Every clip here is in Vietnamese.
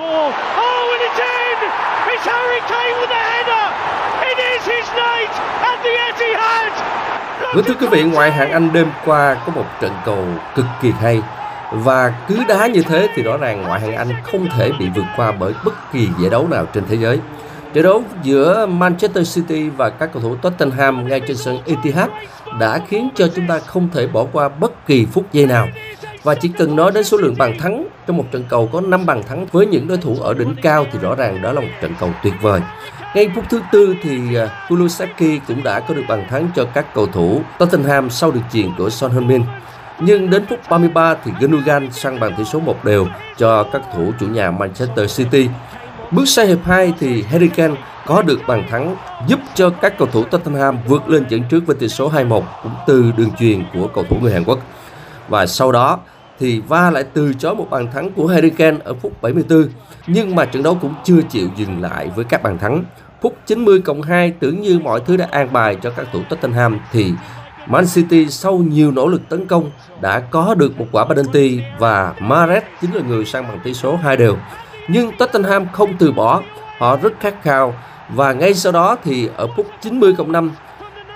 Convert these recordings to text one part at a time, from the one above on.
Oh, and it's in! It's Harry Kane with a header! It is his night at the Etihad! Với vâng, thưa quý vị, ngoại hạng Anh đêm qua có một trận cầu cực kỳ hay và cứ đá như thế thì rõ ràng ngoại hạng Anh không thể bị vượt qua bởi bất kỳ giải đấu nào trên thế giới. Trận đấu giữa Manchester City và các cầu thủ Tottenham ngay trên sân Etihad đã khiến cho chúng ta không thể bỏ qua bất kỳ phút giây nào. Và chỉ cần nói đến số lượng bàn thắng trong một trận cầu có 5 bàn thắng với những đối thủ ở đỉnh cao thì rõ ràng đó là một trận cầu tuyệt vời. Ngay phút thứ tư thì à, Kulusevski cũng đã có được bàn thắng cho các cầu thủ Tottenham sau được chuyền của Son Heung-min. Nhưng đến phút 33 thì Gundogan sang bàn tỷ số một đều cho các thủ chủ nhà Manchester City. Bước sang hiệp 2 thì Harry Kane có được bàn thắng giúp cho các cầu thủ Tottenham vượt lên dẫn trước với tỷ số 2-1 cũng từ đường truyền của cầu thủ người Hàn Quốc. Và sau đó thì Va lại từ chối một bàn thắng của Harry Kane ở phút 74. Nhưng mà trận đấu cũng chưa chịu dừng lại với các bàn thắng. Phút 90 cộng 2 tưởng như mọi thứ đã an bài cho các thủ Tottenham thì Man City sau nhiều nỗ lực tấn công đã có được một quả penalty và Mahrez chính là người sang bằng tỷ số 2 đều. Nhưng Tottenham không từ bỏ, họ rất khát khao và ngay sau đó thì ở phút 90 cộng 5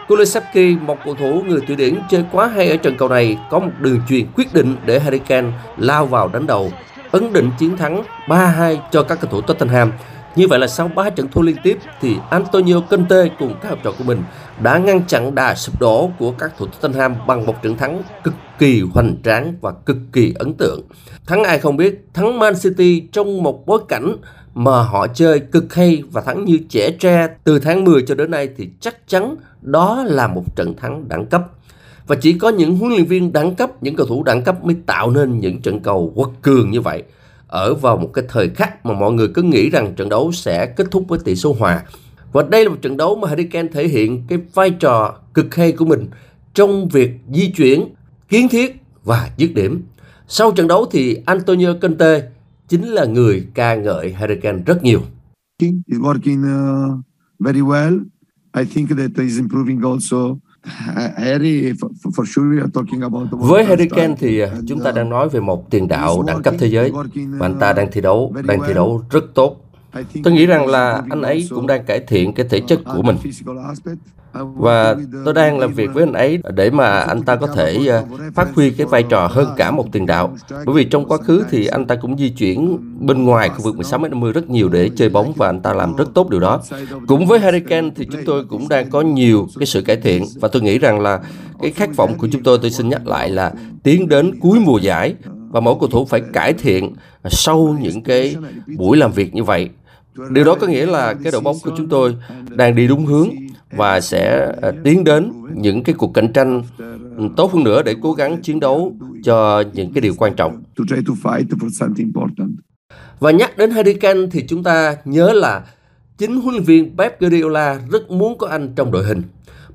Kulusevski, một cầu thủ người Thụy Điển chơi quá hay ở trận cầu này, có một đường truyền quyết định để Harry Kane lao vào đánh đầu, ấn định chiến thắng 3-2 cho các cầu thủ Tottenham. Như vậy là sau 3 trận thua liên tiếp thì Antonio Conte cùng các học trò của mình đã ngăn chặn đà sụp đổ của các thủ Tottenham bằng một trận thắng cực kỳ hoành tráng và cực kỳ ấn tượng. Thắng ai không biết, thắng Man City trong một bối cảnh mà họ chơi cực hay và thắng như trẻ tre từ tháng 10 cho đến nay thì chắc chắn đó là một trận thắng đẳng cấp. Và chỉ có những huấn luyện viên đẳng cấp, những cầu thủ đẳng cấp mới tạo nên những trận cầu quật cường như vậy ở vào một cái thời khắc mà mọi người cứ nghĩ rằng trận đấu sẽ kết thúc với tỷ số hòa. Và đây là một trận đấu mà Harry Kane thể hiện cái vai trò cực hay của mình trong việc di chuyển, kiến thiết và dứt điểm. Sau trận đấu thì Antonio Conte chính là người ca ngợi Harry Kane rất nhiều. He's working uh, very well. I think that he's improving also. Harry, for sure we are talking about Với Harry Kane thì uh, chúng ta đang nói về một tiền đạo đẳng cấp thế giới và anh ta đang thi đấu, đang thi đấu rất tốt Tôi nghĩ rằng là anh ấy cũng đang cải thiện cái thể chất của mình. Và tôi đang làm việc với anh ấy để mà anh ta có thể ờ, phát huy cái vai trò hơn cả một tiền đạo. Bởi vì trong quá khứ thì anh ta cũng di chuyển bên ngoài khu vực 16m50 rất nhiều để chơi bóng và anh ta làm rất tốt điều đó. Cũng với Harry Kane thì chúng tôi cũng đang có nhiều cái sự cải thiện. Và tôi nghĩ rằng là cái khát vọng của chúng tôi tôi xin nhắc lại là tiến đến cuối mùa giải và mỗi cầu thủ phải cải thiện sau những cái buổi làm việc như vậy Điều đó có nghĩa là cái đội bóng của chúng tôi đang đi đúng hướng và sẽ à, tiến đến những cái cuộc cạnh tranh tốt hơn nữa để cố gắng chiến đấu cho những cái điều quan trọng. Và nhắc đến Harry Kane thì chúng ta nhớ là chính huấn luyện viên Pep Guardiola rất muốn có anh trong đội hình.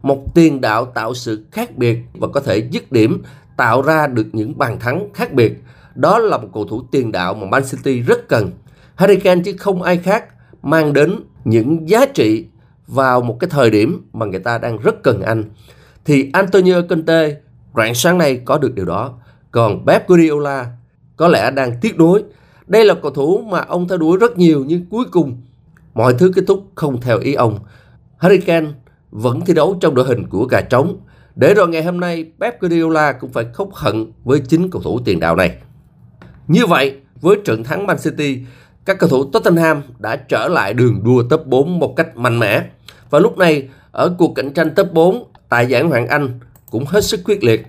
Một tiền đạo tạo sự khác biệt và có thể dứt điểm tạo ra được những bàn thắng khác biệt. Đó là một cầu thủ tiền đạo mà Man City rất cần. Harry Kane chứ không ai khác mang đến những giá trị vào một cái thời điểm mà người ta đang rất cần anh. Thì Antonio Conte rạng sáng nay có được điều đó. Còn Pep Guardiola có lẽ đang tiếc nuối. Đây là cầu thủ mà ông theo đuổi rất nhiều nhưng cuối cùng mọi thứ kết thúc không theo ý ông. Harry Kane vẫn thi đấu trong đội hình của gà trống. Để rồi ngày hôm nay Pep Guardiola cũng phải khóc hận với chính cầu thủ tiền đạo này. Như vậy, với trận thắng Man City, các cầu thủ Tottenham đã trở lại đường đua top 4 một cách mạnh mẽ. Và lúc này, ở cuộc cạnh tranh top 4 tại giải Hoàng Anh cũng hết sức quyết liệt.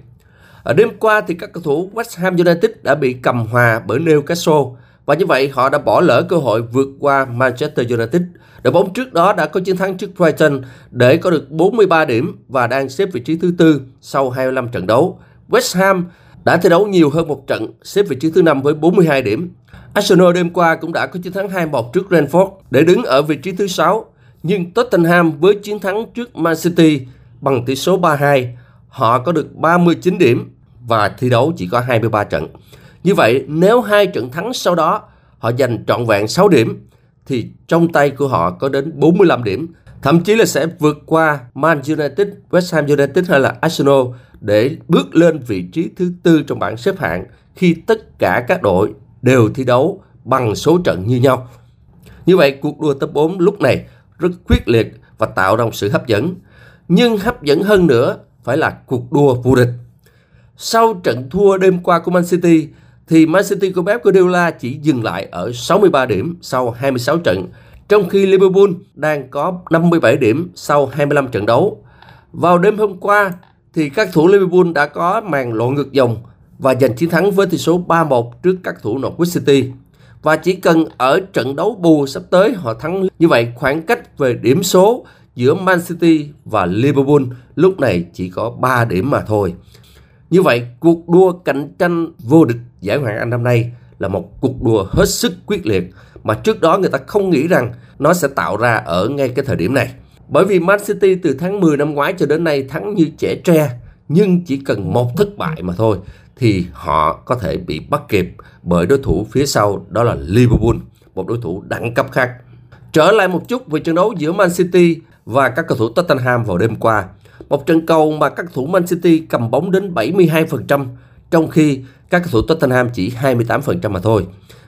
Ở đêm qua thì các cầu thủ West Ham United đã bị cầm hòa bởi Newcastle và như vậy họ đã bỏ lỡ cơ hội vượt qua Manchester United. Đội bóng trước đó đã có chiến thắng trước Brighton để có được 43 điểm và đang xếp vị trí thứ tư sau 25 trận đấu. West Ham đã thi đấu nhiều hơn một trận, xếp vị trí thứ năm với 42 điểm. Arsenal đêm qua cũng đã có chiến thắng 2-1 trước Brentford để đứng ở vị trí thứ 6. Nhưng Tottenham với chiến thắng trước Man City bằng tỷ số 3-2, họ có được 39 điểm và thi đấu chỉ có 23 trận. Như vậy, nếu hai trận thắng sau đó họ giành trọn vẹn 6 điểm, thì trong tay của họ có đến 45 điểm, thậm chí là sẽ vượt qua Man United, West Ham United hay là Arsenal để bước lên vị trí thứ tư trong bảng xếp hạng khi tất cả các đội đều thi đấu bằng số trận như nhau. Như vậy, cuộc đua top 4 lúc này rất quyết liệt và tạo ra một sự hấp dẫn. Nhưng hấp dẫn hơn nữa phải là cuộc đua vô địch. Sau trận thua đêm qua của Man City, thì Man City của Pep Guardiola chỉ dừng lại ở 63 điểm sau 26 trận, trong khi Liverpool đang có 57 điểm sau 25 trận đấu. Vào đêm hôm qua, thì các thủ Liverpool đã có màn lộ ngược dòng và giành chiến thắng với tỷ số 3-1 trước các thủ Norwich City. Và chỉ cần ở trận đấu bù sắp tới họ thắng như vậy khoảng cách về điểm số giữa Man City và Liverpool lúc này chỉ có 3 điểm mà thôi. Như vậy, cuộc đua cạnh tranh vô địch giải Ngoại Anh năm nay là một cuộc đua hết sức quyết liệt mà trước đó người ta không nghĩ rằng nó sẽ tạo ra ở ngay cái thời điểm này. Bởi vì Man City từ tháng 10 năm ngoái cho đến nay thắng như trẻ tre, nhưng chỉ cần một thất bại mà thôi thì họ có thể bị bắt kịp bởi đối thủ phía sau đó là Liverpool, một đối thủ đẳng cấp khác. Trở lại một chút về trận đấu giữa Man City và các cầu thủ Tottenham vào đêm qua. Một trận cầu mà các cầu thủ Man City cầm bóng đến 72%, trong khi các cầu thủ Tottenham chỉ 28% mà thôi.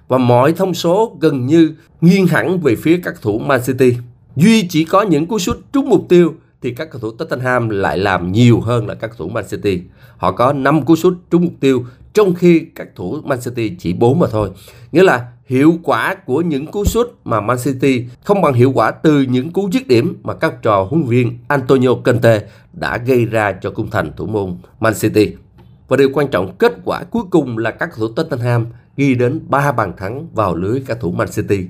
Và mọi thông số gần như nghiêng hẳn về phía các cầu thủ Man City. Duy chỉ có những cú sút trúng mục tiêu thì các cầu thủ Tottenham lại làm nhiều hơn là các cầu thủ Man City. Họ có 5 cú sút trúng mục tiêu trong khi các thủ Man City chỉ 4 mà thôi. Nghĩa là hiệu quả của những cú sút mà Man City không bằng hiệu quả từ những cú dứt điểm mà các trò huấn viên Antonio Conte đã gây ra cho cung thành thủ môn Man City. Và điều quan trọng kết quả cuối cùng là các cầu thủ Tottenham ghi đến 3 bàn thắng vào lưới các thủ Man City.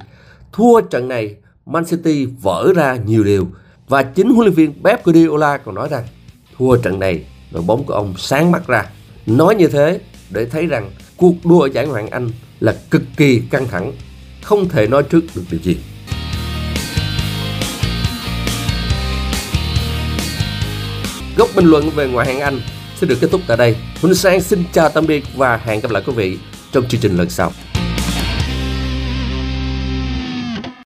Thua trận này, Man City vỡ ra nhiều điều và chính huấn luyện viên Pep Guardiola còn nói rằng thua trận này đội bóng của ông sáng mắt ra. Nói như thế để thấy rằng cuộc đua ở giải Ngoại hạng Anh là cực kỳ căng thẳng, không thể nói trước được điều gì. Góc bình luận về ngoại hạng Anh sẽ được kết thúc tại đây. Huỳnh Sang xin chào tạm biệt và hẹn gặp lại quý vị trong chương trình lần sau.